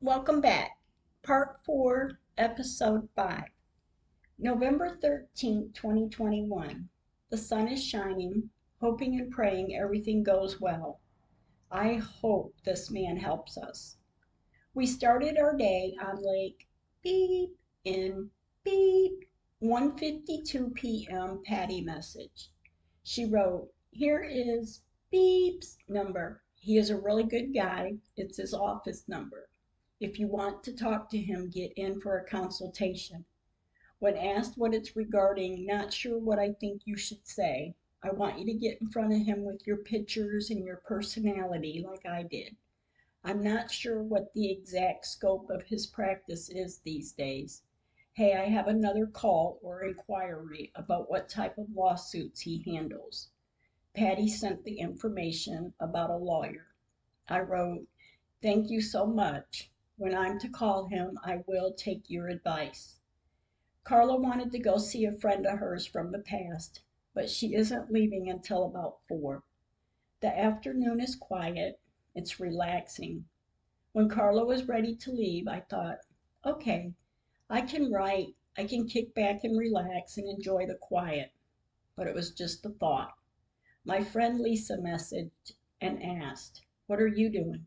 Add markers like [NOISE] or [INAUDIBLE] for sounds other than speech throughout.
Welcome back. Part 4, Episode 5. November 13, 2021. The sun is shining, hoping and praying everything goes well. I hope this man helps us. We started our day on Lake Beep in Beep 1:52 p.m. Patty message. She wrote, "Here is Beep's number. He is a really good guy. It's his office number. If you want to talk to him, get in for a consultation." When asked what it's regarding, not sure what I think you should say. I want you to get in front of him with your pictures and your personality like I did. I'm not sure what the exact scope of his practice is these days. Hey, I have another call or inquiry about what type of lawsuits he handles. Patty sent the information about a lawyer. I wrote, Thank you so much. When I'm to call him, I will take your advice. Carla wanted to go see a friend of hers from the past, but she isn't leaving until about four. The afternoon is quiet, it's relaxing. When Carla was ready to leave, I thought, okay, I can write, I can kick back and relax and enjoy the quiet. But it was just a thought. My friend Lisa messaged and asked, What are you doing?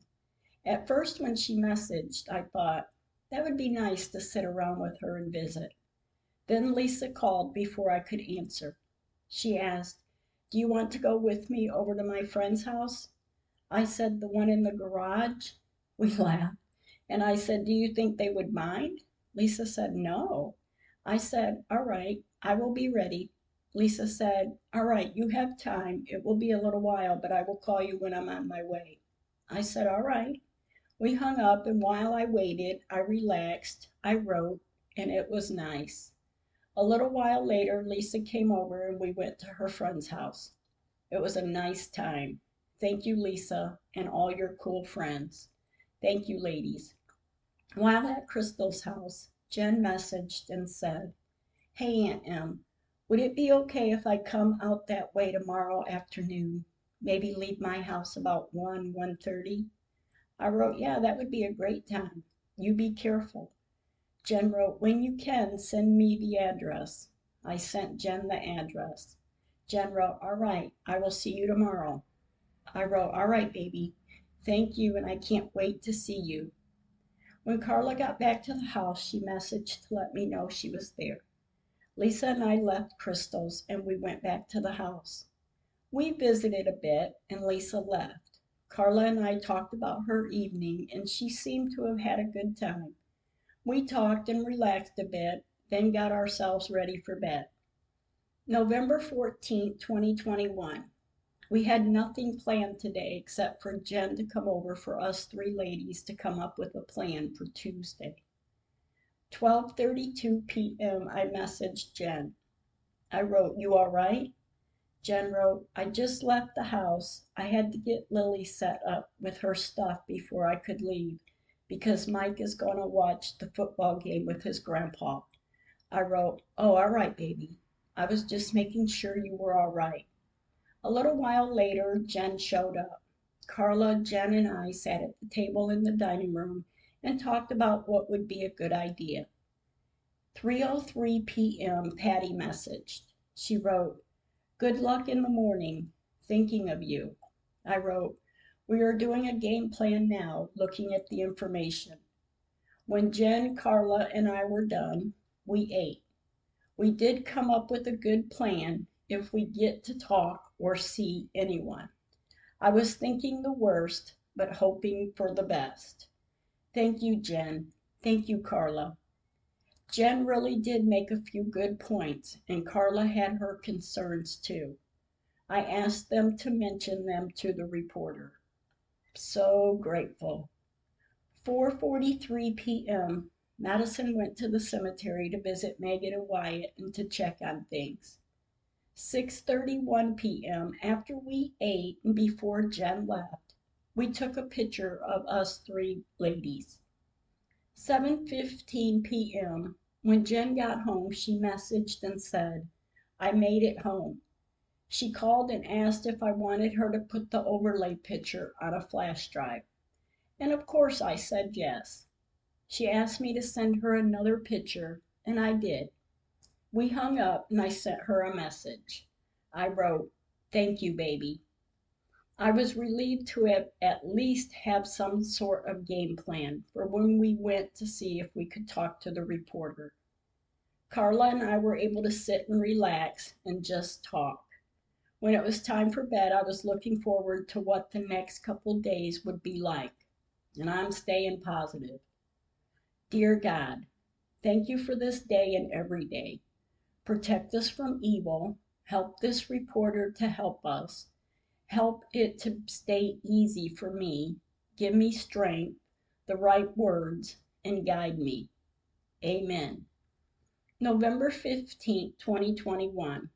At first, when she messaged, I thought, that would be nice to sit around with her and visit. Then Lisa called before I could answer. She asked, Do you want to go with me over to my friend's house? I said, The one in the garage? [LAUGHS] We laughed. And I said, Do you think they would mind? Lisa said, No. I said, All right, I will be ready. Lisa said, All right, you have time. It will be a little while, but I will call you when I'm on my way. I said, All right. We hung up, and while I waited, I relaxed, I wrote, and it was nice. A little while later, Lisa came over and we went to her friend's house. It was a nice time. Thank you, Lisa, and all your cool friends. Thank you, ladies. While at Crystal's house, Jen messaged and said, Hey, Aunt Em, would it be okay if I come out that way tomorrow afternoon? Maybe leave my house about 1, 1.30? I wrote, yeah, that would be a great time. You be careful. Jen wrote, when you can, send me the address. I sent Jen the address. Jen wrote, all right, I will see you tomorrow. I wrote, all right, baby. Thank you, and I can't wait to see you. When Carla got back to the house, she messaged to let me know she was there. Lisa and I left Crystal's and we went back to the house. We visited a bit and Lisa left. Carla and I talked about her evening and she seemed to have had a good time. We talked and relaxed a bit, then got ourselves ready for bed. November 14, 2021. We had nothing planned today except for Jen to come over for us three ladies to come up with a plan for Tuesday. 12:32 p.m. I messaged Jen. I wrote, "You all right?" Jen wrote, "I just left the house. I had to get Lily set up with her stuff before I could leave because Mike is going to watch the football game with his grandpa." I wrote, "Oh, all right, baby. I was just making sure you were all right." A little while later Jen showed up. Carla, Jen, and I sat at the table in the dining room and talked about what would be a good idea. 3:03 p.m. Patty messaged. She wrote, "Good luck in the morning. Thinking of you." I wrote, "We are doing a game plan now, looking at the information." When Jen, Carla, and I were done, we ate. We did come up with a good plan if we get to talk or see anyone. I was thinking the worst, but hoping for the best. Thank you, Jen. Thank you, Carla. Jen really did make a few good points, and Carla had her concerns too. I asked them to mention them to the reporter. So grateful. 4:43 p.m. Madison went to the cemetery to visit Megan and Wyatt and to check on things. 6:31 p.m. after we ate and before Jen left, we took a picture of us three ladies. 7:15 p.m. when Jen got home, she messaged and said, "I made it home." She called and asked if I wanted her to put the overlay picture on a flash drive. And of course I said yes. She asked me to send her another picture, and I did. We hung up, and I sent her a message. I wrote, Thank you, baby. I was relieved to have at least have some sort of game plan for when we went to see if we could talk to the reporter. Carla and I were able to sit and relax and just talk. When it was time for bed, I was looking forward to what the next couple days would be like, and I'm staying positive. Dear God, thank you for this day and every day. Protect us from evil. Help this reporter to help us. Help it to stay easy for me. Give me strength, the right words, and guide me. Amen. November 15, 2021.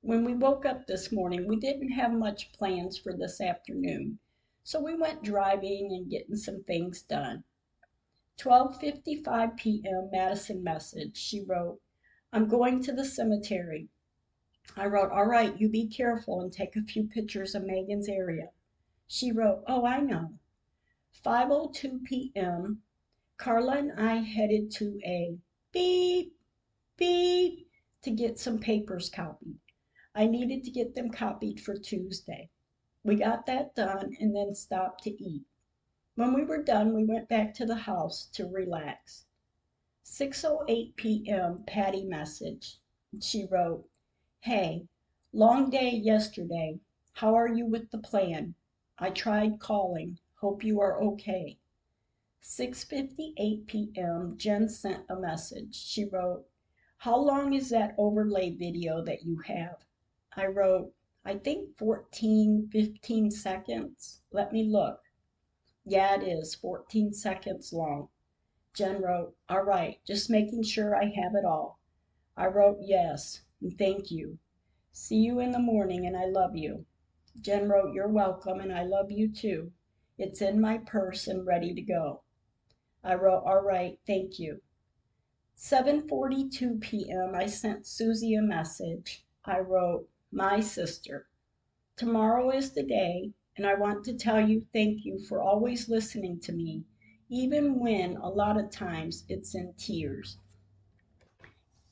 When we woke up this morning, we didn't have much plans for this afternoon, so we went driving and getting some things done. 12:55 p.m. Madison message. She wrote, "I'm going to the cemetery." I wrote, "All right, you be careful and take a few pictures of Megan's area." She wrote, "Oh, I know." 5:02 p.m. Carla and I headed to a beep beep to get some papers copied. I needed to get them copied for Tuesday. We got that done and then stopped to eat. When we were done, we went back to the house to relax. 6:08 p.m. Patty message. She wrote, "Hey, long day yesterday. How are you with the plan? I tried calling. Hope you are okay." 6:58 p.m. Jen sent a message. She wrote, "How long is that overlay video that you have?" I wrote, "I think 14, 15 seconds. Let me look." Yeah, it is 14 seconds long. Jen wrote, All right, just making sure I have it all. I wrote, Yes, and thank you. See you in the morning, and I love you. Jen wrote, You're welcome, and I love you too. It's in my purse and ready to go. I wrote, All right, thank you. 7:42 p.m. I sent Susie a message. I wrote, My sister. Tomorrow is the day and I want to tell you thank you for always listening to me, even when a lot of times it's in tears.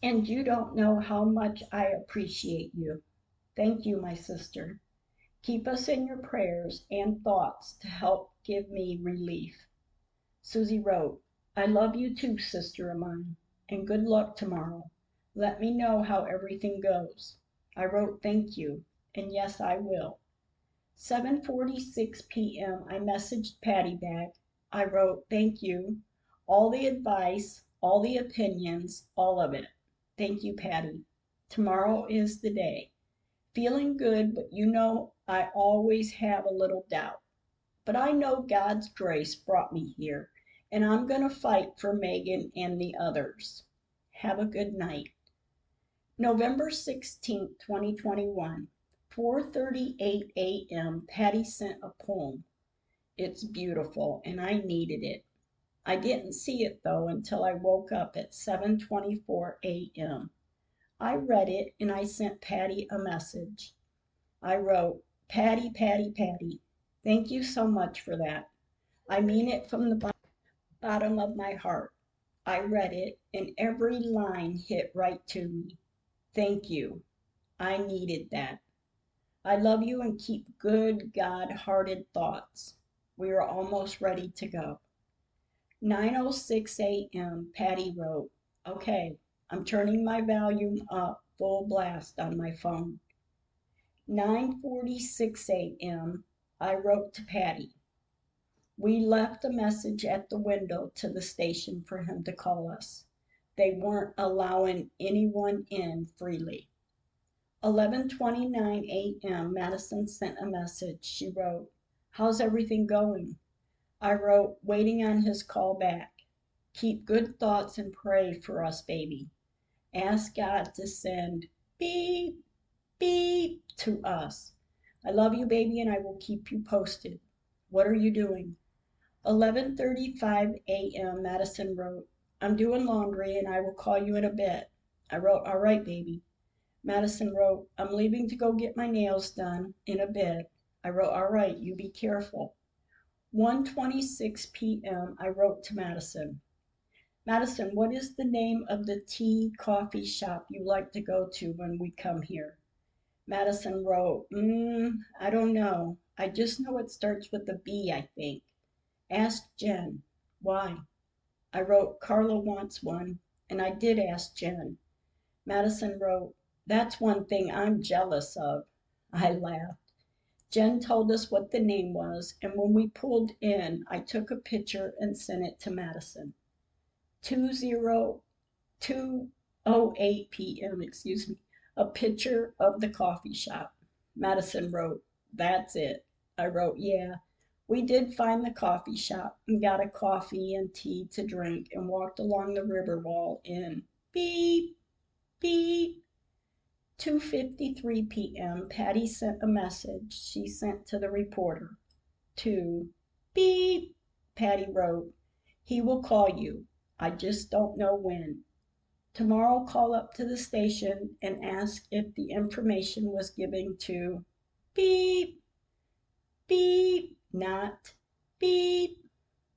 And you don't know how much I appreciate you. Thank you, my sister. Keep us in your prayers and thoughts to help give me relief. Susie wrote, I love you too, sister of mine, and good luck tomorrow. Let me know how everything goes. I wrote thank you, and yes, I will. 7:46 p.m. I messaged Patty back. I wrote, "Thank you. All the advice, all the opinions, all of it. Thank you, Patty. Tomorrow is the day. Feeling good, but you know I always have a little doubt. But I know God's grace brought me here, and I'm going to fight for Megan and the others. Have a good night." November 16, 2021. 4:38 a.m. Patty sent a poem. It's beautiful and I needed it. I didn't see it though until I woke up at 7:24 a.m. I read it and I sent Patty a message. I wrote, "Patty, Patty, Patty, thank you so much for that. I mean it from the bottom of my heart. I read it and every line hit right to me. Thank you. I needed that. I love you and keep good, God hearted thoughts. We are almost ready to go. 9.06 a.m. Patty wrote, Okay, I'm turning my volume up full blast on my phone. 9.46 a.m. I wrote to Patty. We left a message at the window to the station for him to call us. They weren't allowing anyone in freely. 11:29 a.m. Madison sent a message. She wrote, "How's everything going?" I wrote, "Waiting on his call back. Keep good thoughts and pray for us, baby. Ask God to send beep beep to us. I love you, baby, and I will keep you posted. What are you doing?" 11:35 a.m. Madison wrote, "I'm doing laundry and I will call you in a bit." I wrote, "All right, baby." Madison wrote, I'm leaving to go get my nails done in a bit. I wrote, All right, you be careful. 1:26 p.m. I wrote to Madison. Madison, what is the name of the tea coffee shop you like to go to when we come here? Madison wrote, mm, I don't know. I just know it starts with a B, I think. Ask Jen. Why? I wrote, Carla wants one, and I did ask Jen. Madison wrote, That's one thing I'm jealous of. I laughed. Jen told us what the name was, and when we pulled in, I took a picture and sent it to Madison. 20208 p.m., excuse me, a picture of the coffee shop. Madison wrote, That's it. I wrote, Yeah. We did find the coffee shop and got a coffee and tea to drink and walked along the river wall in beep, beep. 2:53 p.m. Patty sent a message she sent to the reporter. To beep. Patty wrote, "He will call you. I just don't know when. Tomorrow call up to the station and ask if the information was given to beep, beep, not beep,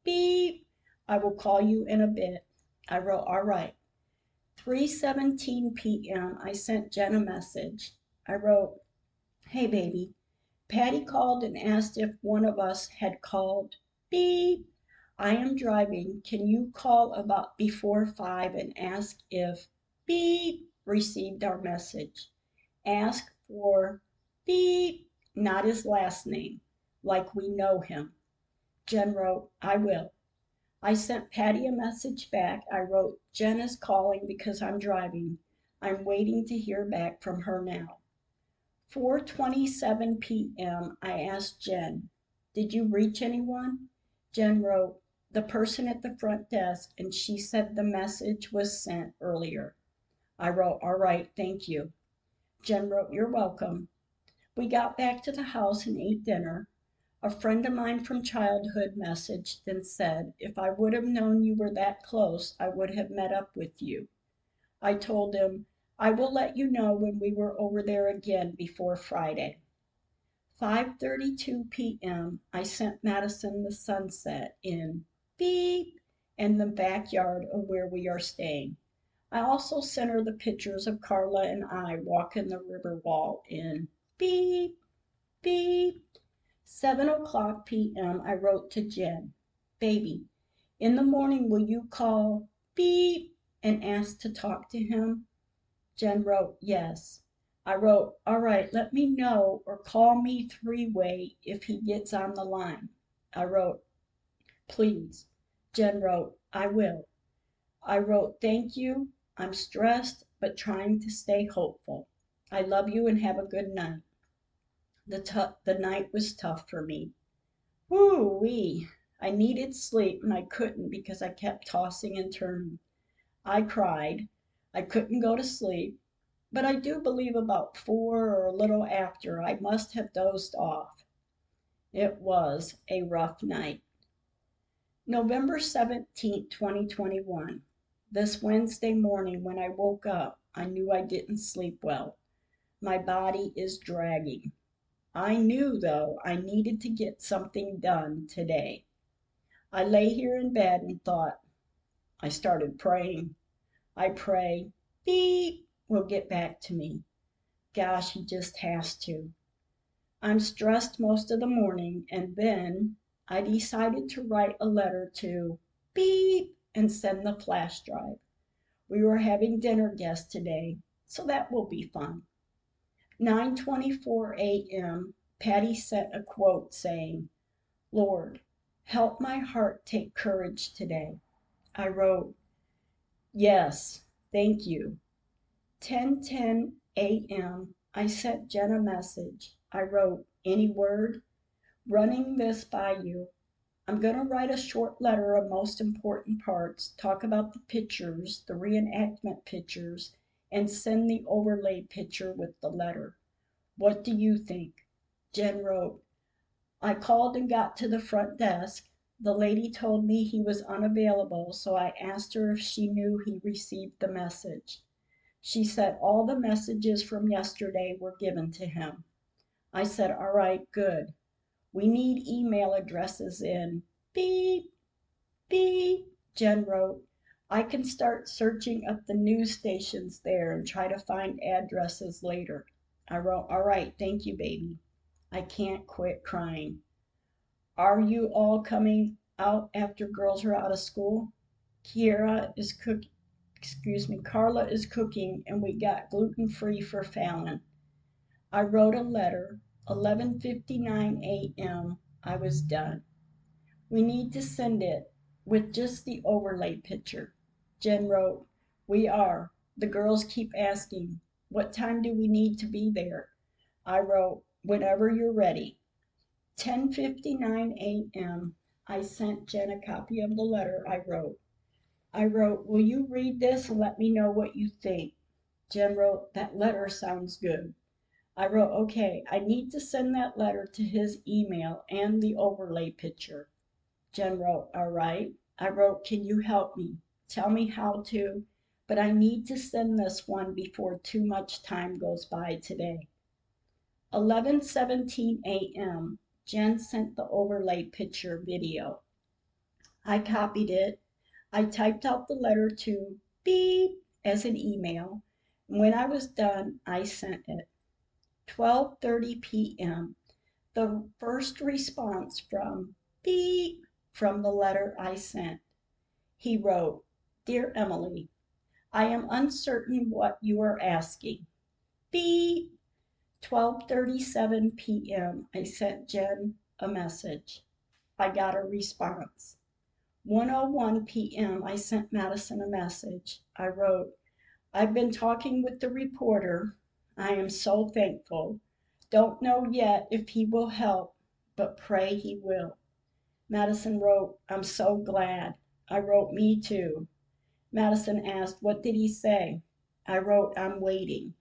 beep. I will call you in a bit. I wrote, all right. 3:17 p.m. I sent Jen a message. I wrote, "Hey baby, Patty called and asked if one of us had called. Beep. I am driving. Can you call about before five and ask if beep received our message? Ask for beep, not his last name, like we know him. Jen wrote, I will. I sent Patty a message back. I wrote, Jen is calling because I'm driving. I'm waiting to hear back from her now. 4:27 p.m. I asked Jen, "Did you reach anyone?" Jen wrote, the person at the front desk and she said the message was sent earlier. I wrote, All right, thank you. Jen wrote, You're welcome. We got back to the house and ate dinner. A friend of mine from childhood messaged and said, If I would have known you were that close, I would have met up with you. I told him, I will let you know when we were over there again before Friday. 5:32 p.m. I sent Madison the sunset in beep and the backyard of where we are staying. I also sent her the pictures of Carla and I walking the river wall in beep, beep. Seven o'clock p.m. I wrote to Jen, baby, in the morning will you call beep and ask to talk to him? Jen wrote, yes. I wrote, all right, let me know or call me three way if he gets on the line. I wrote, please. Jen wrote, I will. I wrote, thank you. I'm stressed, but trying to stay hopeful. I love you and have a good night. The, t- the night was tough for me. Woo wee! I needed sleep and I couldn't because I kept tossing and turning. I cried. I couldn't go to sleep, but I do believe about four or a little after I must have dozed off. It was a rough night. November 17, 2021. This Wednesday morning, when I woke up, I knew I didn't sleep well. My body is dragging. I knew, though, I needed to get something done today. I lay here in bed and thought. I started praying. I pray, beep, will get back to me. Gosh, he just has to. I'm stressed most of the morning, and then I decided to write a letter to beep and send the flash drive. We were having dinner guests today, so that will be fun. 9:24 a.m. Patty sent a quote saying, "Lord, help my heart take courage today." I wrote, "Yes, thank you." 10:10 a.m. I sent Jen a message. I wrote, "Any word? running this by you. I'm going to write a short letter of most important parts, talk about the pictures, the reenactment pictures, and send the overlay picture with the letter. What do you think? Jen wrote, I called and got to the front desk. The lady told me he was unavailable, so I asked her if she knew he received the message. She said all the messages from yesterday were given to him. I said, All right, good. We need email addresses in beep, beep. Jen wrote, I can start searching up the news stations there and try to find addresses later. I wrote, All right, thank you, baby. I can't quit crying. Are you all coming out after girls are out of school? Kiera is cooking, excuse me, Carla is cooking, and we got gluten free for Fallon. I wrote a letter. 11:59 a.m. I was done. We need to send it with just the overlay picture. Jen wrote, We are. The girls keep asking, What time do we need to be there? I wrote, Whenever you're ready. 10:59 a.m. I sent Jen a copy of the letter I wrote. I wrote, Will you read this and let me know what you think? Jen wrote, That letter sounds good. I wrote, Okay, I need to send that letter to his email and the overlay picture. Jen wrote, All right. I wrote, Can you help me? Tell me how to, but I need to send this one before too much time goes by today. 11:17 a.m. Jen sent the overlay picture video. I copied it. I typed out the letter to beep as an email. When I was done, I sent it. 12:30 p.m. The first response from beep from the letter I sent. He wrote, Dear Emily, I am uncertain what you are asking. Beep. 12:37 p.m. I sent Jen a message. I got a response. 1:01 p.m. I sent Madison a message. I wrote, I've been talking with the reporter. I am so thankful. Don't know yet if he will help, but pray he will. Madison wrote, I'm so glad. I wrote, Me too. Madison asked, What did he say? I wrote, I'm waiting.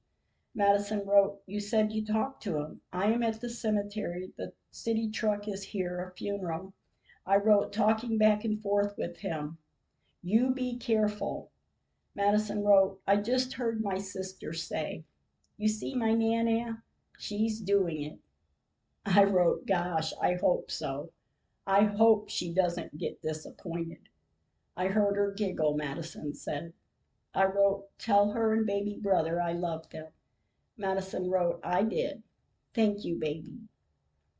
Madison wrote, You said you talked to him. I am at the cemetery. The city truck is here, a funeral. I wrote, Talking back and forth with him. You be careful. Madison wrote, I just heard my sister say, You see my Nana? She's doing it. I wrote, Gosh, I hope so. I hope she doesn't get disappointed. I heard her giggle, Madison said. I wrote, Tell her and baby brother I love them. Madison wrote, I did. Thank you, baby.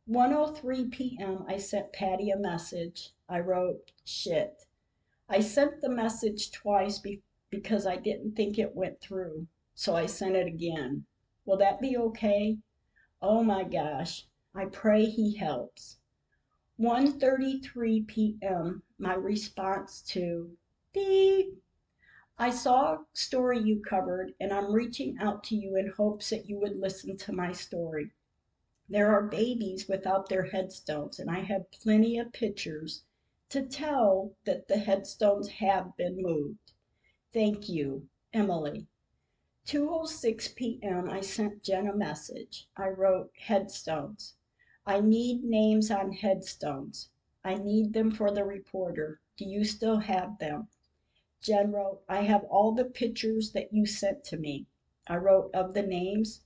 1:03 p.m. I sent Patty a message. I wrote, shit. I sent the message twice be- because I didn't think it went through, so I sent it again. Will that be okay? Oh my gosh. I pray he helps. 1:33 p.m. My response to beep. I saw a story you covered and I'm reaching out to you in hopes that you would listen to my story. There are babies without their headstones and I have plenty of pictures to tell that the headstones have been moved. Thank you, Emily. 2:06 p.m. I sent Jen a message. I wrote headstones. I need names on headstones. I need them for the reporter. Do you still have them? Wrote, I have all the pictures that you sent to me. I wrote, of the names?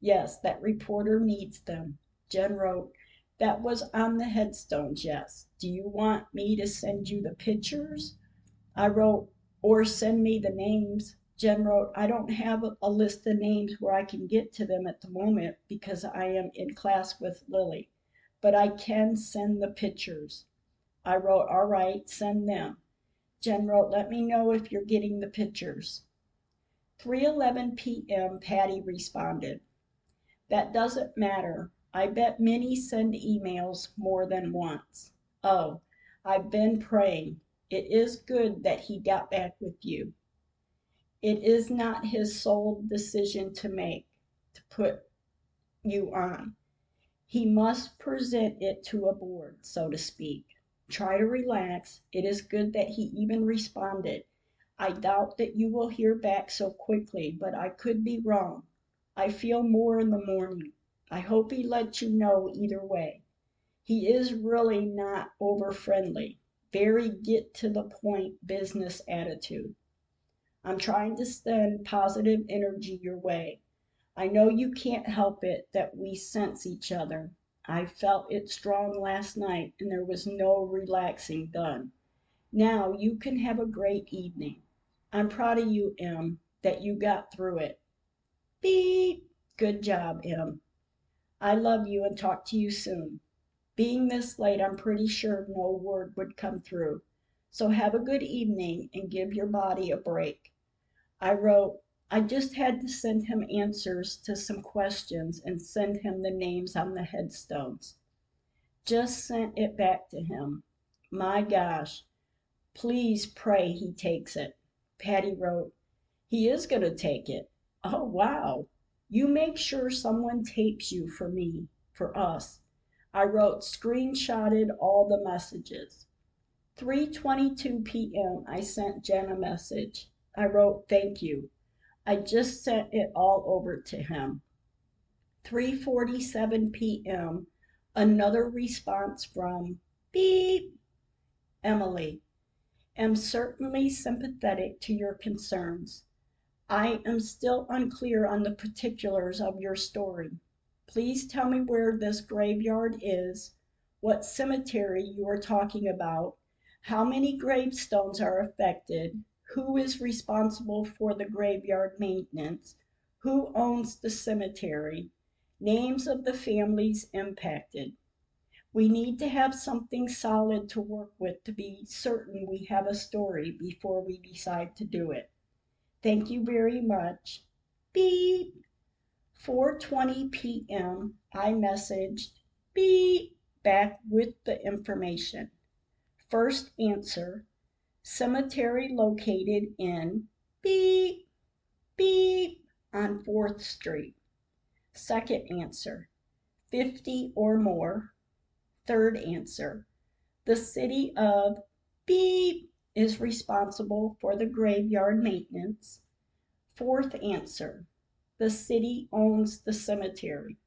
Yes, that reporter needs them. Jen wrote, that was on the headstones, yes. Do you want me to send you the pictures? I wrote, or send me the names. Jen wrote, I don't have a list of names where I can get to them at the moment because I am in class with Lily, but I can send the pictures. I wrote, all right, send them. Jen wrote, let me know if you're getting the pictures. 3:11 p.m. Patty responded, that doesn't matter. I bet many send emails more than once. Oh, I've been praying. It is good that he got back with you. It is not his sole decision to make, to put you on. He must present it to a board, so to speak. Try to relax. It is good that he even responded. I doubt that you will hear back so quickly, but I could be wrong. I feel more in the morning. I hope he lets you know either way. He is really not over friendly. Very get to the point business attitude. I'm trying to send positive energy your way. I know you can't help it that we sense each other. I felt it strong last night and there was no relaxing done. Now you can have a great evening. I'm proud of you, Em, that you got through it. Beep. Good job, Em. I love you and talk to you soon. Being this late, I'm pretty sure no word would come through. So have a good evening and give your body a break. I wrote, I just had to send him answers to some questions and send him the names on the headstones. Just sent it back to him. My gosh, please pray he takes it. Patty wrote, He is going to take it. Oh, wow. You make sure someone tapes you for me, for us. I wrote, screenshotted all the messages. 3:22 p.m. I sent Jen a message. I wrote, "Thank you." I just sent it all over to him. 3:47 p.m. Another response from beep Emily. Am certainly sympathetic to your concerns. I am still unclear on the particulars of your story. Please tell me where this graveyard is, what cemetery you are talking about, how many gravestones are affected, who is responsible for the graveyard maintenance, who owns the cemetery, names of the families impacted. We need to have something solid to work with to be certain we have a story before we decide to do it. Thank you very much. Beep. 4:20 p.m. I messaged beep back with the information. First answer, cemetery located in beep beep on 4th Street. Second answer, 50 or more. Third answer, the city of beep is responsible for the graveyard maintenance. Fourth answer, the city owns the cemetery.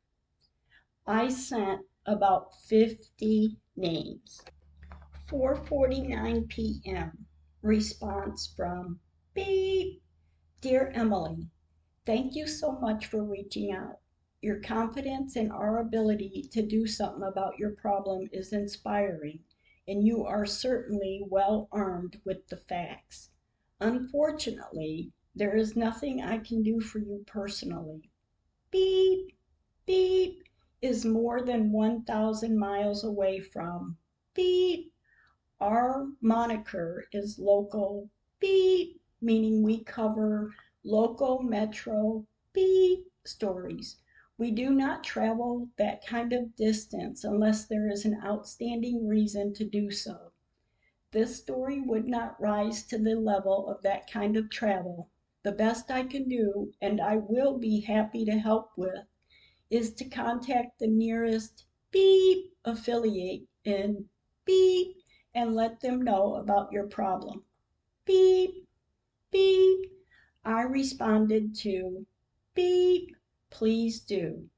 I sent about 50 names. 4:49 p.m. Response from Beep. Dear Emily, thank you so much for reaching out. Your confidence in our ability to do something about your problem is inspiring and you are certainly well armed with the facts. Unfortunately, there is nothing I can do for you personally. Beep, beep is more than 1,000 miles away from beep. Our moniker is local beep, meaning we cover local metro beep stories. We do not travel that kind of distance unless there is an outstanding reason to do so. This story would not rise to the level of that kind of travel. The best I can do, and I will be happy to help with, is to contact the nearest beep affiliate in beep and let them know about your problem. Beep, beep. I responded to beep please do.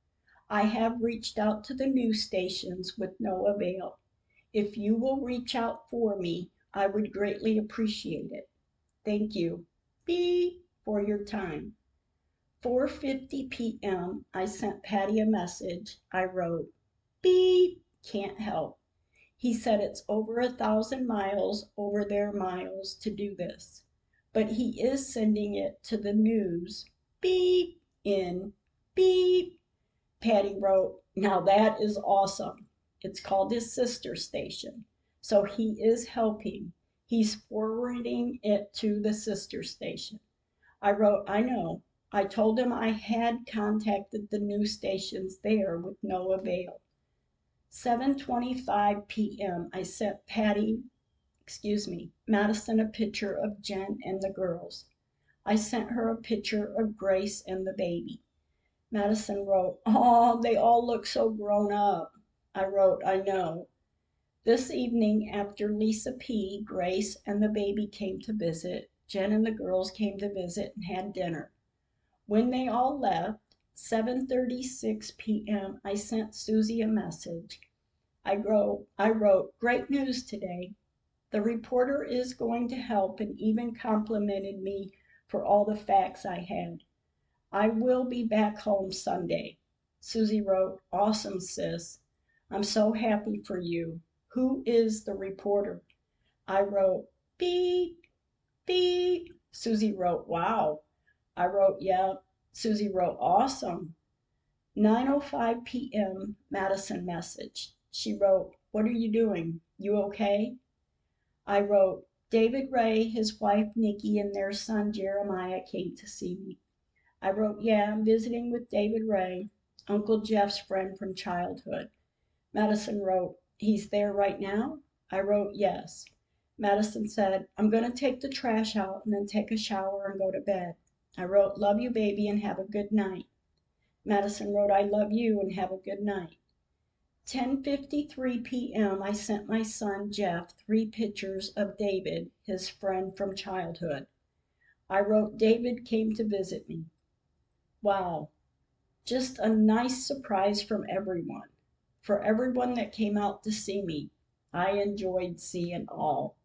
I have reached out to the news stations with no avail. If you will reach out for me, I would greatly appreciate it. Thank you. B for your time. 4:50 p.m. I sent Patty a message. I wrote, "Beep, can't help." He said it's over a thousand miles over their miles to do this, but he is sending it to the news. Beep in beep. Patty wrote, Now that is awesome. It's called his sister station. So he is helping. He's forwarding it to the sister station. I wrote, I know. I told him I had contacted the news stations there with no avail. 7:25 p.m. I sent Patty, excuse me, Madison a picture of Jen and the girls. I sent her a picture of Grace and the baby. Madison wrote, "Oh, they all look so grown up." I wrote, "I know." This evening, after Lisa P., Grace, and the baby came to visit, Jen and the girls came to visit and had dinner. When they all left, 7:36 p.m., I sent Susie a message. I wrote, I wrote, "Great news today. The reporter is going to help and even complimented me for all the facts I had. I will be back home Sunday." Susie wrote, "Awesome, sis. I'm so happy for you. Who is the reporter? I wrote, beep, beep. Susie wrote, wow. I wrote, yeah. Susie wrote, awesome. 9.05 p.m. Madison message. She wrote, what are you doing? You okay? I wrote, David Ray, his wife Nikki, and their son Jeremiah came to see me. I wrote, yeah, I'm visiting with David Ray, Uncle Jeff's friend from childhood. Madison wrote, he's there right now? I wrote, yes. Madison said, I'm going to take the trash out and then take a shower and go to bed. I wrote, love you, baby, and have a good night. Madison wrote, I love you and have a good night. 10:53 p.m. I sent my son Jeff three pictures of David, his friend from childhood. I wrote David came to visit me. Wow. Just a nice surprise from everyone. For everyone that came out to see me, I enjoyed seeing all.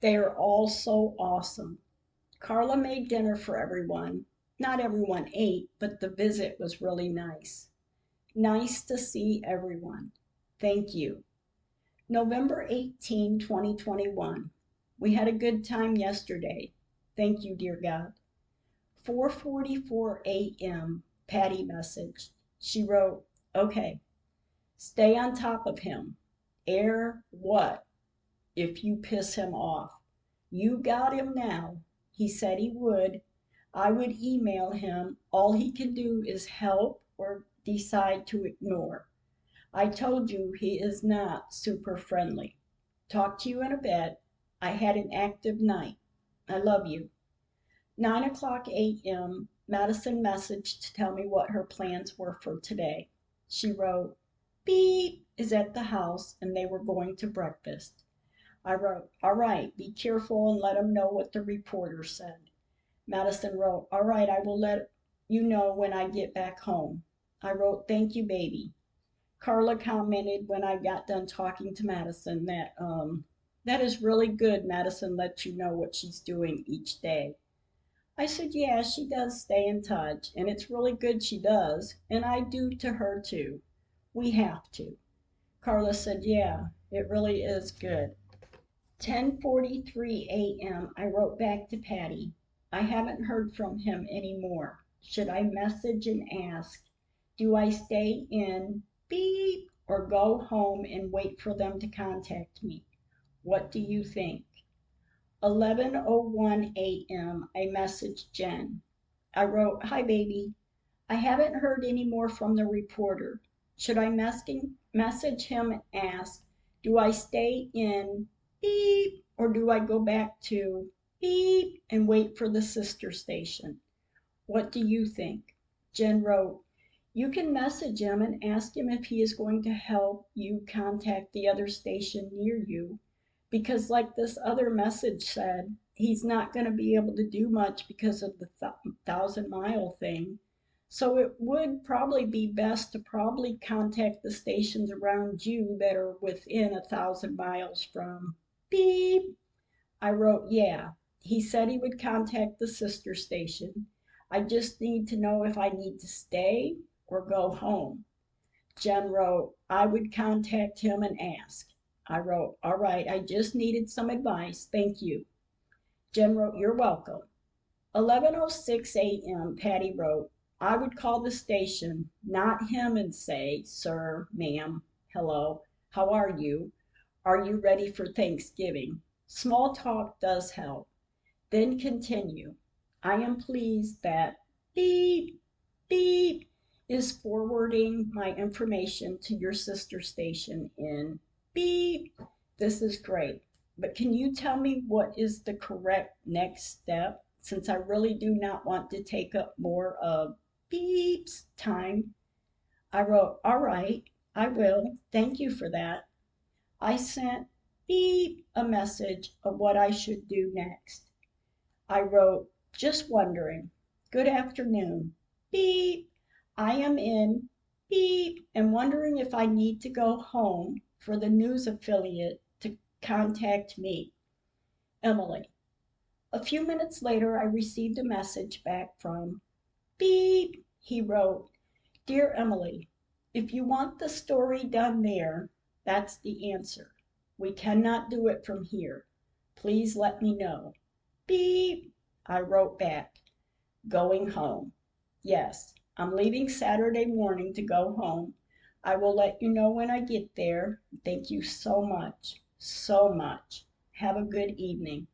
They are all so awesome. Carla made dinner for everyone. Not everyone ate, but the visit was really nice. Nice to see everyone. Thank you. November 18, 2021. We had a good time yesterday. Thank you, dear God. 4:44 a.m. Patty message. She wrote, "Okay. Stay on top of him. Air what? If you piss him off. You got him now. He said he would. I would email him. All he can do is help or decide to ignore. I told you he is not super friendly. Talk to you in a bit. I had an active night. I love you. 9 o'clock a.m. Madison messaged to tell me what her plans were for today. She wrote, Beep is at the house and they were going to breakfast. I wrote, All right, be careful and let him know what the reporter said. Madison wrote, All right, I will let you know when I get back home. I wrote, Thank you, baby. Carla commented when I got done talking to Madison that um, that is really good. Madison lets you know what she's doing each day. I said, Yeah, she does stay in touch, and it's really good she does, and I do to her too. We have to. Carla said, Yeah, it really is good. 10:43 a.m. I wrote back to Patty. I haven't heard from him anymore. Should I message and ask? Do I stay in beep or go home and wait for them to contact me? What do you think? 11:01 a.m. I messaged Jen. I wrote, "Hi baby. I haven't heard any more from the reporter. Should I message him and ask, do I stay in beep or do I go back to beep and wait for the sister station? What do you think?" Jen wrote, you can message him and ask him if he is going to help you contact the other station near you. Because, like this other message said, he's not going to be able to do much because of the th- thousand mile thing. So it would probably be best to probably contact the stations around you that are within a thousand miles from beep. I wrote, yeah. He said he would contact the sister station. I just need to know if I need to stay or go home. Jen wrote, I would contact him and ask. I wrote, All right, I just needed some advice. Thank you. Jen wrote, You're welcome. 11:06 a.m. Patty wrote, I would call the station, not him, and say, Sir, ma'am, hello, how are you? Are you ready for Thanksgiving? Small talk does help. Then continue. I am pleased that beep, beep, is forwarding my information to your sister station in beep. This is great. But can you tell me what is the correct next step since I really do not want to take up more of beep's time? I wrote, All right, I will. Thank you for that. I sent beep a message of what I should do next. I wrote, Just wondering. Good afternoon. Beep. I am in beep and wondering if I need to go home for the news affiliate to contact me. Emily. A few minutes later, I received a message back from beep. He wrote, Dear Emily, If you want the story done there, that's the answer. We cannot do it from here. Please let me know. Beep. I wrote back, going home. Yes, I'm leaving Saturday morning to go home. I will let you know when I get there. Thank you so much, so much. Have a good evening.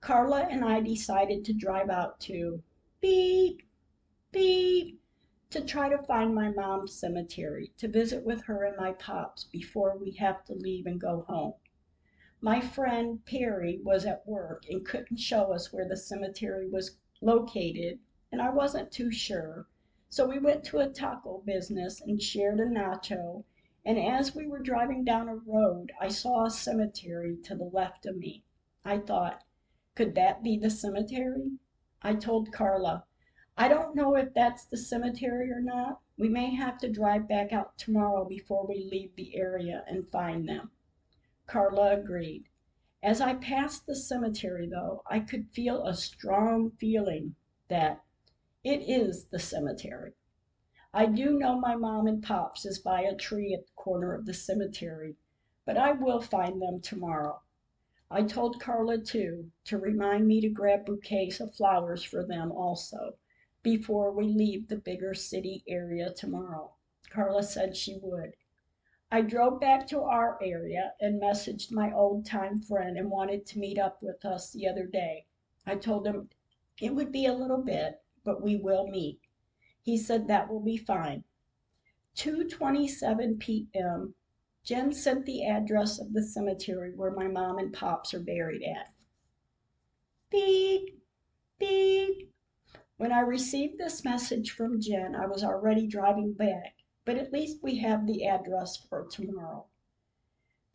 Carla and I decided to drive out to beep, beep, to try to find my mom's cemetery, to visit with her and my pops before we have to leave and go home. My friend Perry was at work and couldn't show us where the cemetery was located, and I wasn't too sure. So we went to a taco business and shared a nacho, and as we were driving down a road, I saw a cemetery to the left of me. I thought, could that be the cemetery? I told Carla, I don't know if that's the cemetery or not. We may have to drive back out tomorrow before we leave the area and find them. Carla agreed. As I passed the cemetery, though, I could feel a strong feeling that it is the cemetery. I do know my mom and pops is by a tree at the corner of the cemetery, but I will find them tomorrow. I told Carla, too, to remind me to grab bouquets of flowers for them also before we leave the bigger city area tomorrow. Carla said she would. I drove back to our area and messaged my old time friend and wanted to meet up with us the other day. I told him it would be a little bit, but we will meet. He said that will be fine. 2:27 p.m. Jen sent the address of the cemetery where my mom and pops are buried at. Beep, beep. When I received this message from Jen, I was already driving back but at least we have the address for tomorrow.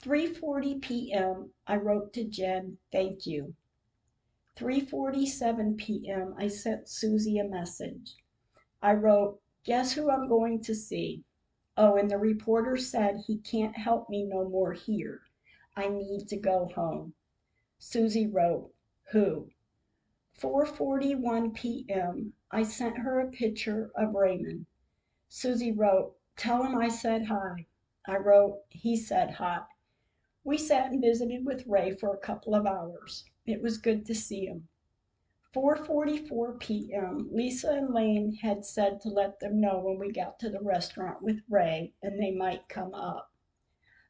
3:40 p.m. I wrote to Jen, "Thank you." 3:47 p.m. I sent Susie a message. I wrote, "Guess who I'm going to see? Oh, and the reporter said he can't help me no more here. I need to go home." Susie wrote, "Who?" 4:41 p.m. I sent her a picture of Raymond. Susie wrote, Tell him I said hi. I wrote, He said hi. We sat and visited with Ray for a couple of hours. It was good to see him. 4:44 p.m. Lisa and Lane had said to let them know when we got to the restaurant with Ray and they might come up.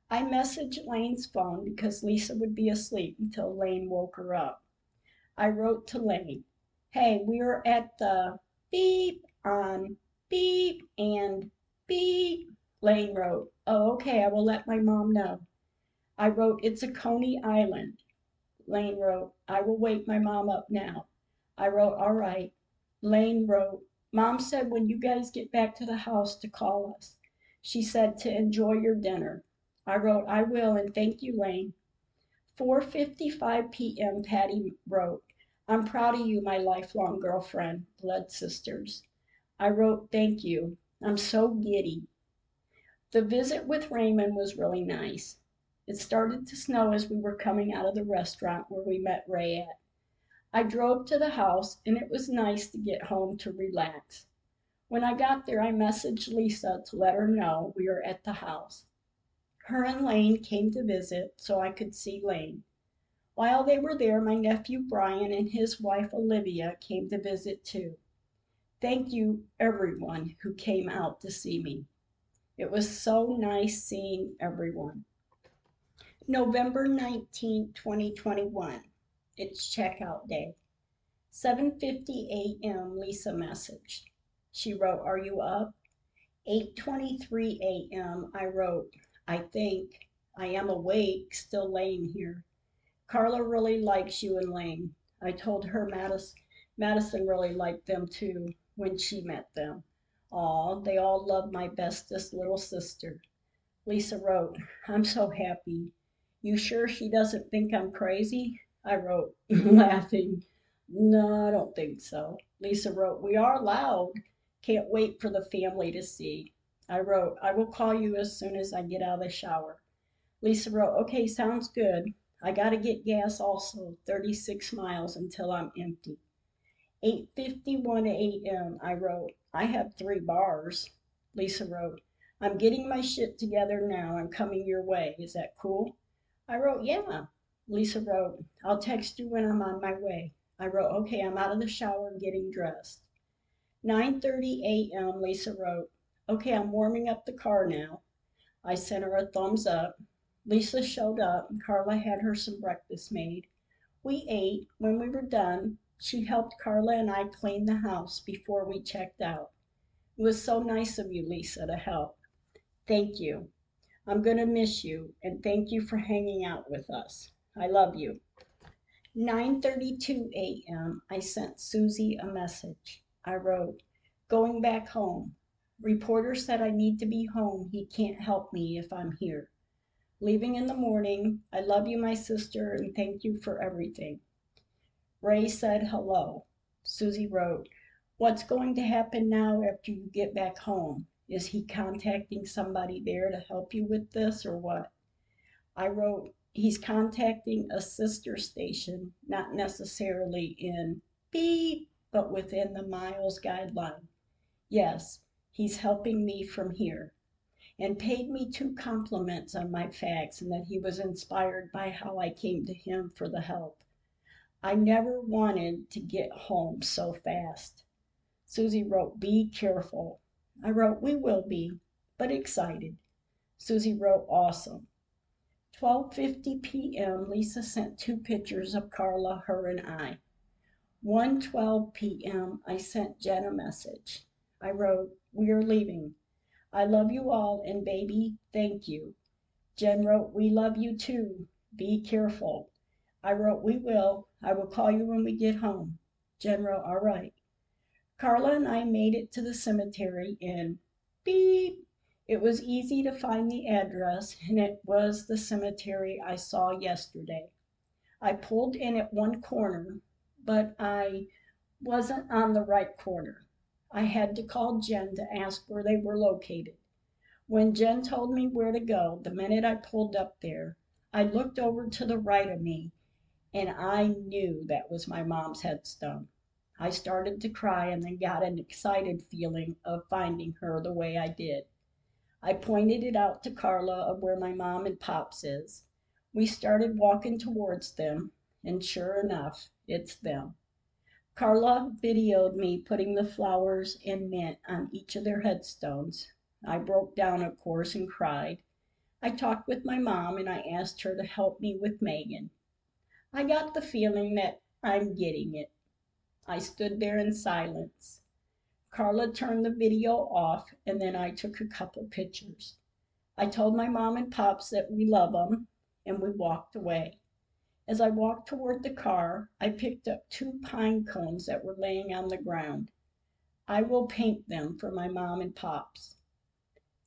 I messaged Lane's phone because Lisa would be asleep until Lane woke her up. I wrote to Lane, "Hey, we are at the beep on beep and beep. Lane wrote, Oh, okay, I will let my mom know. I wrote, It's a Coney Island. Lane wrote, I will wake my mom up now. I wrote, All right. Lane wrote, Mom said when you guys get back to the house to call us. She said to enjoy your dinner. I wrote, I will, and thank you, Lane. 4:55 p.m. Patty wrote, I'm proud of you, my lifelong girlfriend, blood sisters. I wrote, Thank you. I'm so giddy. The visit with Raymond was really nice. It started to snow as we were coming out of the restaurant where we met Ray at. I drove to the house and it was nice to get home to relax. When I got there, I messaged Lisa to let her know we were at the house. Her and Lane came to visit so I could see Lane. While they were there, my nephew Brian and his wife Olivia came to visit too. Thank you, everyone who came out to see me. It was so nice seeing everyone. November 19, 2021. It's checkout day. 7:50 a.m. Lisa messaged. She wrote, "Are you up?" 8:23 a.m. I wrote, "I think I am awake, still laying here." Carla really likes you and Lane. I told her Madison, Madison really liked them too when she met them. Aw, they all love my bestest little sister. Lisa wrote, I'm so happy. You sure she doesn't think I'm crazy? I wrote, [LAUGHS] mm-hmm. laughing, No, I don't think so. Lisa wrote, We are loud. Can't wait for the family to see. I wrote, I will call you as soon as I get out of the shower. Lisa wrote, Okay, sounds good. I got to get gas also, 36 miles until I'm empty. 8:51 a.m. I wrote, I have three bars. Lisa wrote, I'm getting my shit together now I'm coming your way. Is that cool? I wrote, Yeah. Lisa wrote, I'll text you when I'm on my way. I wrote, Okay, I'm out of the shower and getting dressed. 9:30 a.m. Lisa wrote, Okay, I'm warming up the car now. I sent her a thumbs up. Lisa showed up and Carla had her some breakfast made. We ate. When we were done, she helped Carla and I clean the house before we checked out. It was so nice of you, Lisa, to help. Thank you. I'm going to miss you and thank you for hanging out with us. I love you. 9:32 a.m. I sent Susie a message. I wrote, "Going back home. Reporter said I need to be home. He can't help me if I'm here. Leaving in the morning. I love you, my sister, and thank you for everything." Ray said hello. Susie wrote, "What's going to happen now after you get back home? Is he contacting somebody there to help you with this or what?" I wrote, he's contacting a sister station, not necessarily in beep, but within the miles guideline. Yes, he's helping me from here. And paid me two compliments on my facts and that he was inspired by how I came to him for the help. I never wanted to get home so fast. Susie wrote, Be careful. I wrote, We will be, but excited. Susie wrote, Awesome. 12:50 p.m. Lisa sent two pictures of Carla, her and I. 1:12 p.m. I sent Jen a message. I wrote, "We are leaving. I love you all and baby, thank you." Jen wrote, "We love you too. Be careful." I wrote, "We will. I will call you when we get home." Jen wrote, "All right." Carla and I made it to the cemetery in beep it was easy to find the address, and it was the cemetery I saw yesterday. I pulled in at one corner, but I wasn't on the right corner. I had to call Jen to ask where they were located. When Jen told me where to go, the minute I pulled up there, I looked over to the right of me, and I knew that was my mom's headstone. I started to cry and then got an excited feeling of finding her the way I did. I pointed it out to Carla of where my mom and pops is. We started walking towards them, and sure enough, it's them. Carla videoed me putting the flowers and mint on each of their headstones. I broke down, of course, and cried. I talked with my mom and I asked her to help me with Megan. I got the feeling that I'm getting it. I stood there in silence. Carla turned the video off and then I took a couple pictures. I told my mom and pops that we love them and we walked away. As I walked toward the car, I picked up two pine cones that were laying on the ground. I will paint them for my mom and pops.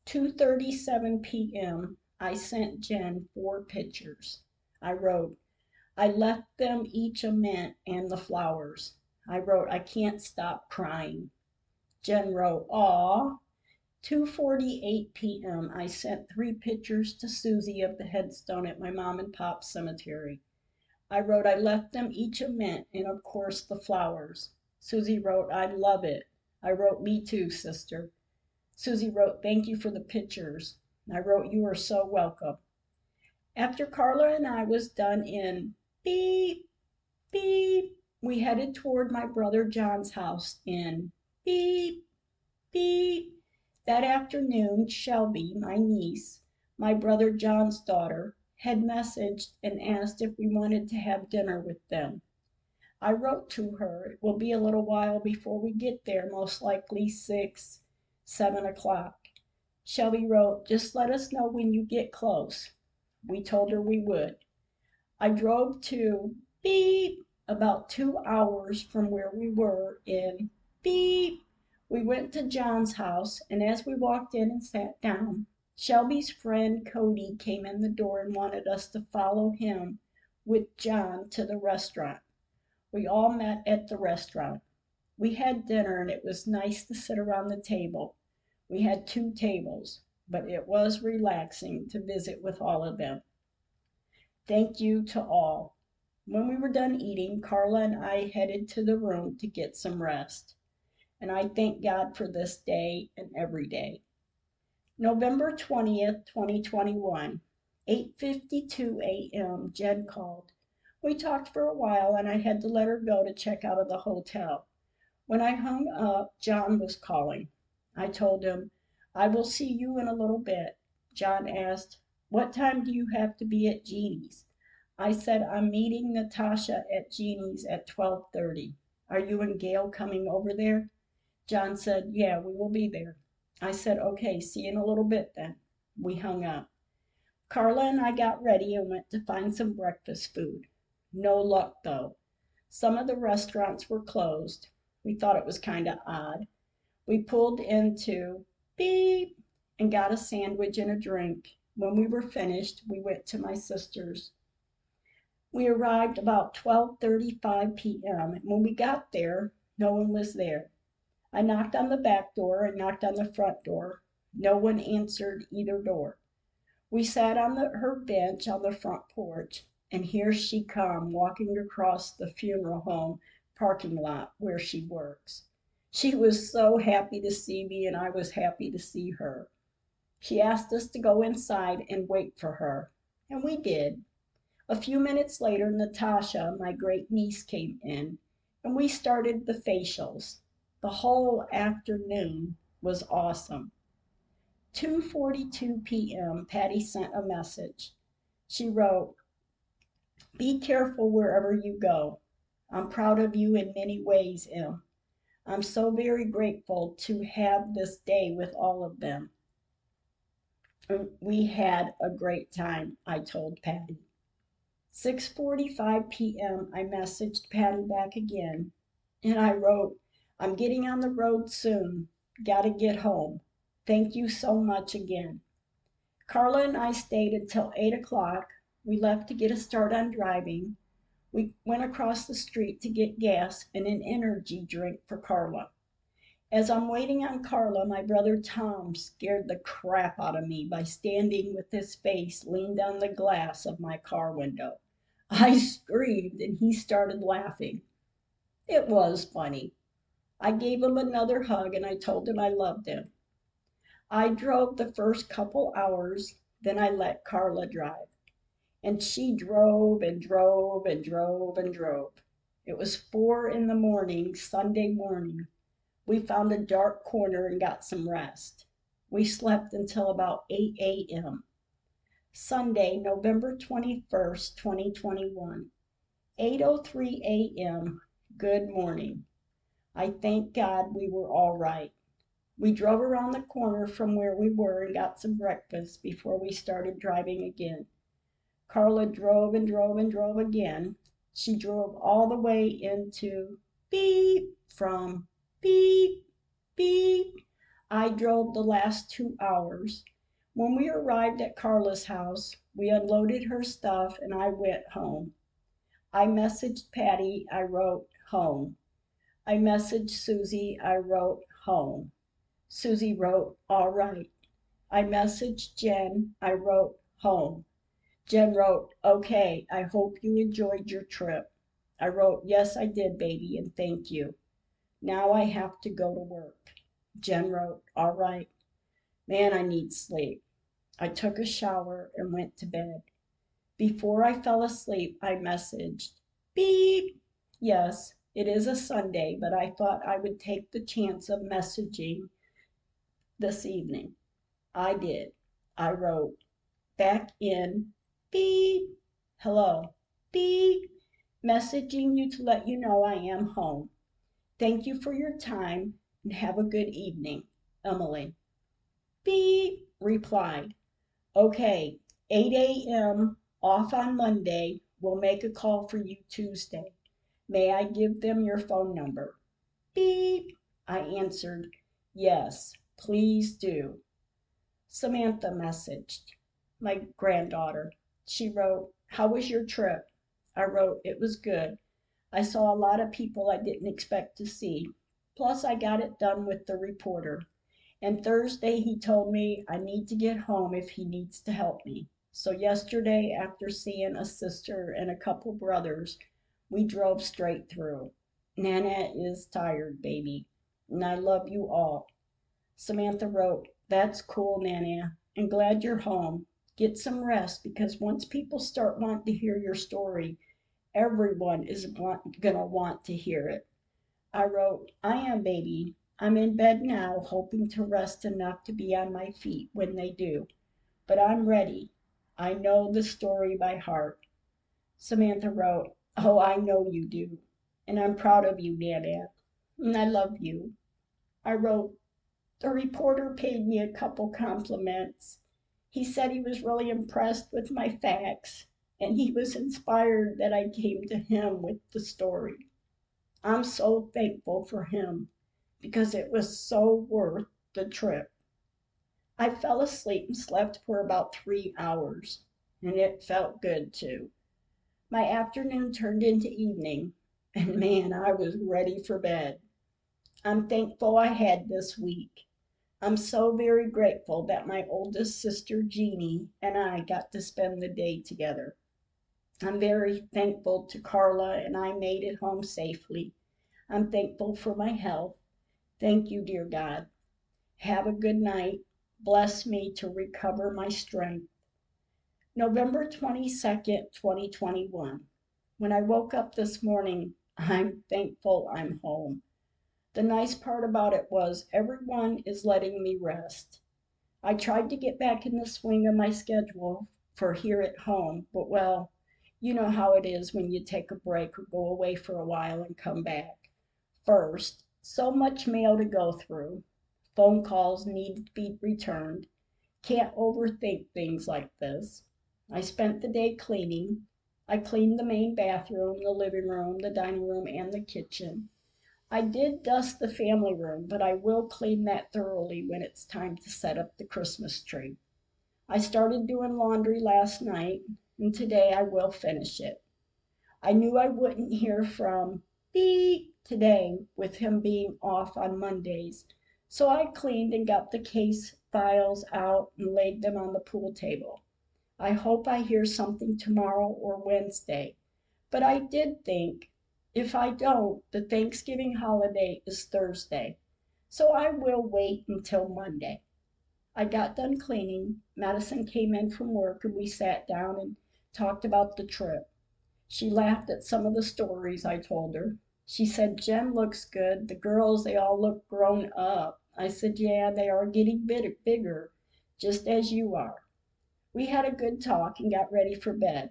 2:37 p.m. I sent Jen four pictures. I wrote, I left them each a mint and the flowers. I wrote, I can't stop crying. Jen wrote, Aw. 2:48 p.m. I sent three pictures to Susie of the headstone at my mom and pop's cemetery. I wrote I left them each a mint and of course the flowers. Susie wrote I love it. I wrote me too, sister. Susie wrote thank you for the pictures. I wrote you are so welcome. After Carla and I was done in beep beep we headed toward my brother John's house in beep, beep. That afternoon, Shelby, my niece, my brother John's daughter, had messaged and asked if we wanted to have dinner with them. I wrote to her, it will be a little while before we get there, most likely six, seven o'clock. Shelby wrote, just let us know when you get close. We told her we would. I drove to beep about two hours from where we were in beep. We went to John's house, and as we walked in and sat down, Shelby's friend Cody came in the door and wanted us to follow him with John to the restaurant. We all met at the restaurant. We had dinner and it was nice to sit around the table. We had two tables, but it was relaxing to visit with all of them. Thank you to all. When we were done eating, Carla and I headed to the room to get some rest. And I thank God for this day and every day. November 20th, 2021, 8:52 a.m. Jen called. We talked for a while and I had to let her go to check out of the hotel. When I hung up, John was calling. I told him, "I will see you in a little bit." John asked, "What time do you have to be at Jeannie's?" I said, "I'm meeting Natasha at Jeannie's at 12:30. Are you and Gail coming over there?" John said, "Yeah, we will be there." I said, "Okay, see you in a little bit then." We hung up. Carla and I got ready and went to find some breakfast food. No luck though. Some of the restaurants were closed. We thought it was kind of odd. We pulled into beep and got a sandwich and a drink. When we were finished, we went to my sister's. We arrived about 12:35 p.m. and when we got there, no one was there. I knocked on the back door and knocked on the front door. No one answered either door. We sat on the, her bench on the front porch, and here she come walking across the funeral home parking lot where she works. She was so happy to see me, and I was happy to see her. She asked us to go inside and wait for her, and we did. A few minutes later, Natasha, my great niece, came in, and we started the facials. The whole afternoon was awesome. 2:42 p.m. Patty sent a message. She wrote, "Be careful wherever you go. I'm proud of you in many ways, Em. I'm so very grateful to have this day with all of them. We had a great time, I told Patty. 6:45 p.m. I messaged Patty back again, and I wrote, "I'm getting on the road soon. Got to get home. Thank you so much again." Carla and I stayed until 8 o'clock. We left to get a start on driving. We went across the street to get gas and an energy drink for Carla. As I'm waiting on Carla, my brother Tom scared the crap out of me by standing with his face leaned on the glass of my car window. I screamed and he started laughing. It was funny. I gave him another hug and I told him I loved him. I drove the first couple hours, then I let Carla drive. And she drove and drove and drove and drove. It was four in the morning, Sunday morning. We found a dark corner and got some rest. We slept until about 8 a.m. Sunday, November 21st, 2021. 8:03 a.m. Good morning. I thank God we were all right. We drove around the corner from where we were and got some breakfast before we started driving again. Carla drove and drove and drove again. She drove all the way into beep from beep beep. I drove the last two hours. When we arrived at Carla's house, we unloaded her stuff and I went home. I messaged Patty, I wrote home. I messaged Susie, I wrote home. Susie wrote, all right. I messaged Jen, I wrote home. Jen wrote, okay, I hope you enjoyed your trip. I wrote, yes, I did, baby, and thank you. Now I have to go to work. Jen wrote, all right. Man, I need sleep. I took a shower and went to bed. Before I fell asleep, I messaged, beep. Yes, it is a Sunday, but I thought I would take the chance of messaging this evening. I did. I wrote, back in beep, hello, beep, messaging you to let you know I am home. Thank you for your time and have a good evening. Emily. Beep, replied. Okay, 8 a.m. off on Monday. We'll make a call for you Tuesday. May I give them your phone number? Beep. I answered, Yes, please do. Samantha messaged, my granddaughter. She wrote, How was your trip? I wrote, It was good. I saw a lot of people I didn't expect to see. Plus, I got it done with the reporter. And Thursday, he told me I need to get home if he needs to help me. So, yesterday, after seeing a sister and a couple brothers, we drove straight through. Nana is tired, baby, and I love you all. Samantha wrote, That's cool, Nana, and glad you're home. Get some rest because once people start wanting to hear your story, everyone is want, gonna want to hear it. I wrote, I am baby. I'm in bed now, hoping to rest enough to be on my feet when they do. But I'm ready. I know the story by heart. Samantha wrote, Oh, I know you do. And I'm proud of you, Nana. And I love you. I wrote, The reporter paid me a couple compliments. He said he was really impressed with my facts and he was inspired that I came to him with the story. I'm so thankful for him because it was so worth the trip. I fell asleep and slept for about three hours, and it felt good too. My afternoon turned into evening, and man, I was ready for bed. I'm thankful I had this week. I'm so very grateful that my oldest sister Jeannie and I got to spend the day together. I'm very thankful to Carla and I made it home safely. I'm thankful for my health. Thank you, dear God. Have a good night. Bless me to recover my strength. November 22nd, 2021. When I woke up this morning, [LAUGHS] I'm thankful I'm home. The nice part about it was everyone is letting me rest. I tried to get back in the swing of my schedule for here at home, but well, you know how it is when you take a break or go away for a while and come back. First, so much mail to go through. Phone calls need to be returned. Can't overthink things like this. I spent the day cleaning. I cleaned the main bathroom, the living room, the dining room, and the kitchen. I did dust the family room, but I will clean that thoroughly when it's time to set up the Christmas tree. I started doing laundry last night and today I will finish it. I knew I wouldn't hear from B today with him being off on Mondays, so I cleaned and got the case files out and laid them on the pool table. I hope I hear something tomorrow or Wednesday, but I did think if I don't, the Thanksgiving holiday is Thursday, so I will wait until Monday. I got done cleaning. Madison came in from work and we sat down and talked about the trip. She laughed at some of the stories I told her. She said, Jem looks good. The girls, they all look grown up. I said, Yeah, they are getting bigger, just as you are. We had a good talk and got ready for bed.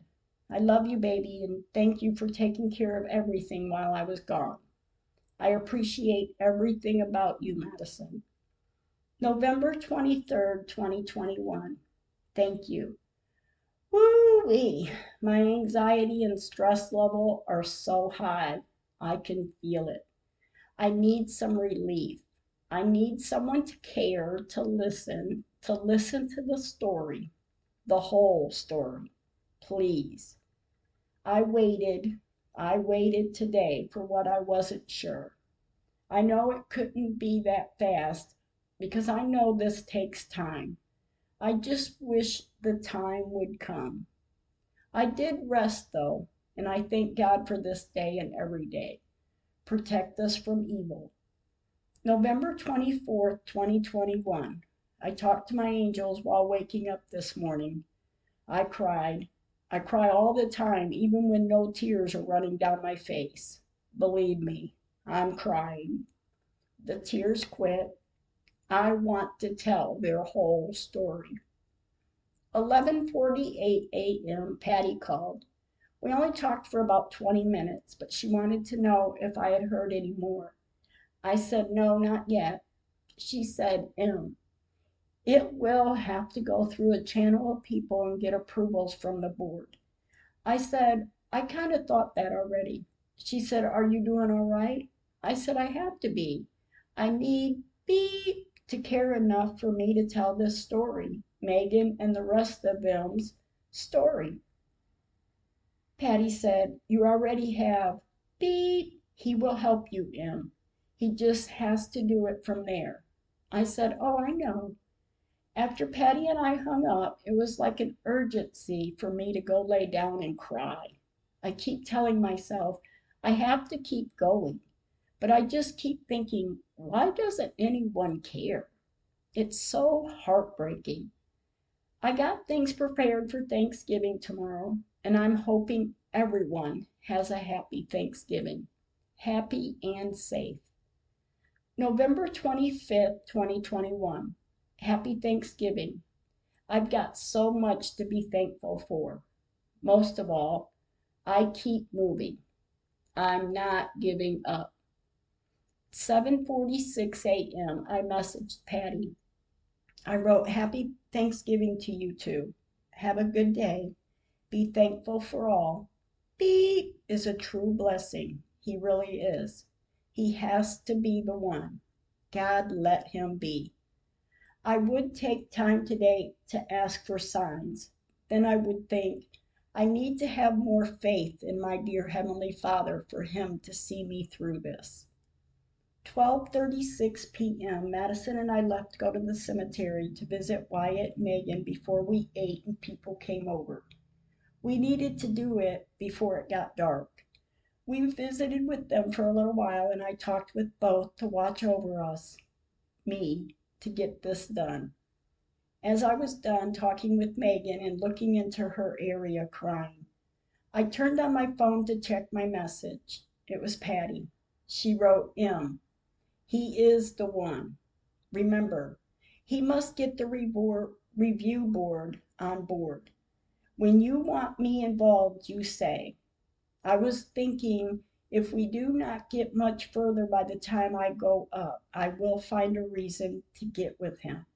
I love you, baby, and thank you for taking care of everything while I was gone. I appreciate everything about you, Madison. November 23rd, 2021. Thank you. Woo-wee, my anxiety and stress level are so high. I can feel it. I need some relief. I need someone to care, to listen, to listen to the story, the whole story. Please. I waited, I waited today for what I wasn't sure. I know it couldn't be that fast because I know this takes time. I just wish the time would come. I did rest though, and I thank God for this day and every day. Protect us from evil. November 24th, 2021. I talked to my angels while waking up this morning. I cried. I cry all the time, even when no tears are running down my face. Believe me, I'm crying. The tears quit, I want to tell their whole story. 11:48 a.m. Patty called. We only talked for about 20 minutes, but she wanted to know if I had heard any more. I said no, not yet. She said, "Em, it will have to go through a channel of people and get approvals from the board." I said, "I kind of thought that already." She said, "Are you doing all right?" I said, "I have to be. I need be to care enough for me to tell this story, Megan and the rest of them's story. Patty said, You already have. Beep, he will help you, Em. He just has to do it from there. I said, Oh, I know. After Patty and I hung up, it was like an urgency for me to go lay down and cry. I keep telling myself I have to keep going. But I just keep thinking, why doesn't anyone care? It's so heartbreaking. I got things prepared for Thanksgiving tomorrow, and I'm hoping everyone has a happy Thanksgiving. Happy and safe. November 25th, 2021. Happy Thanksgiving. I've got so much to be thankful for. Most of all, I keep moving. I'm not giving up. 7:46 a.m. I messaged Patty. I wrote happy Thanksgiving to you too. Have a good day. Be thankful for all. Beep is a true blessing. He really is. He has to be the one. God let him be. I would take time today to ask for signs. Then I would think, I need to have more faith in my dear Heavenly Father for Him to see me through this. 12:36 p.m. Madison and I left to go to the cemetery to visit Wyatt and Megan before we ate and people came over. We needed to do it before it got dark. We visited with them for a little while and I talked with both to watch over us, me, to get this done. As I was done talking with Megan and looking into her area crying, I turned on my phone to check my message. It was Patty. She wrote Em. He is the one. Remember, he must get the review board on board. When you want me involved, you say. I was thinking if we do not get much further by the time I go up, I will find a reason to get with him.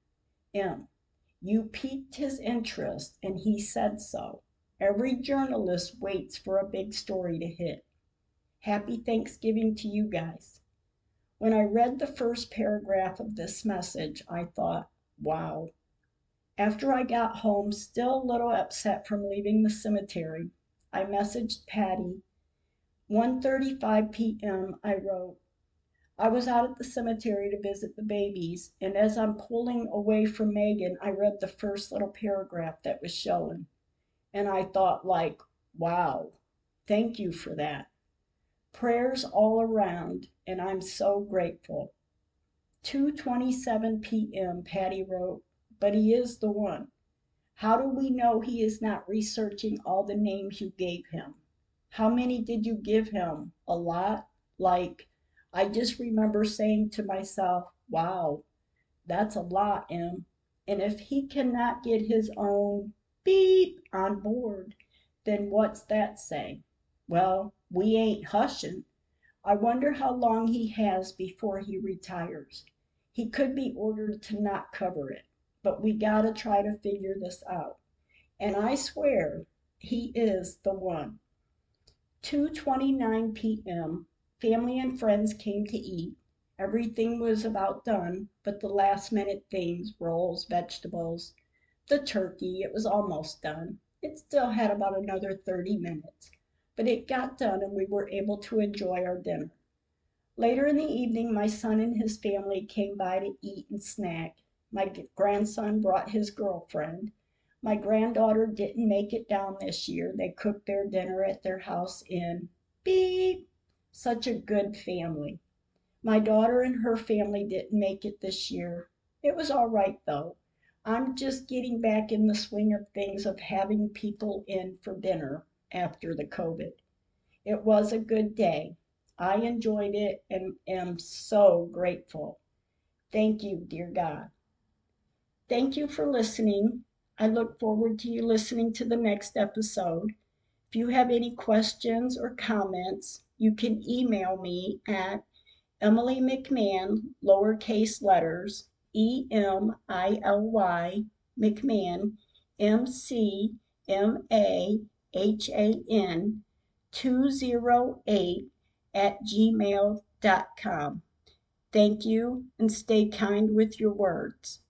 Em. You piqued his interest, and he said so. Every journalist waits for a big story to hit. Happy Thanksgiving to you guys. When I read the first paragraph of this message, I thought, wow. After I got home, still a little upset from leaving the cemetery, I messaged Patty. 1:35 p.m. I wrote, I was out at the cemetery to visit the babies, and as I'm pulling away from Megan, I read the first little paragraph that was shown. And I thought, like, wow, thank you for that. Prayers all around, and I'm so grateful. 2:27 p.m. Patty wrote, but he is the one. How do we know he is not researching all the names you gave him? How many did you give him? A lot? Like I just remember saying to myself, wow, that's a lot, Em. And if he cannot get his own beep on board, then what's that say? Well, we ain't hushing. I wonder how long he has before he retires. He could be ordered to not cover it, but we gotta try to figure this out. And I swear he is the one. 2:29 p.m. Family and friends came to eat. Everything was about done but the last minute things, rolls, vegetables, the turkey, it was almost done. It still had about another 30 minutes, but it got done and we were able to enjoy our dinner. Later in the evening my son and his family came by to eat and snack. My grandson brought his girlfriend. My granddaughter didn't make it down this year. They cooked their dinner at their house in beep such a good family. My daughter and her family didn't make it this year. It was all right though. I'm just getting back in the swing of things of having people in for dinner after the COVID. It was a good day. I enjoyed it and am so grateful. Thank you, dear God. Thank you for listening. I look forward to you listening to the next episode. If you have any questions or comments, you can email me at Emily McMahan, lowercase letters, E M I L Y, McMahan, M C M A H A N, 208 at gmail.com. Thank you and stay kind with your words.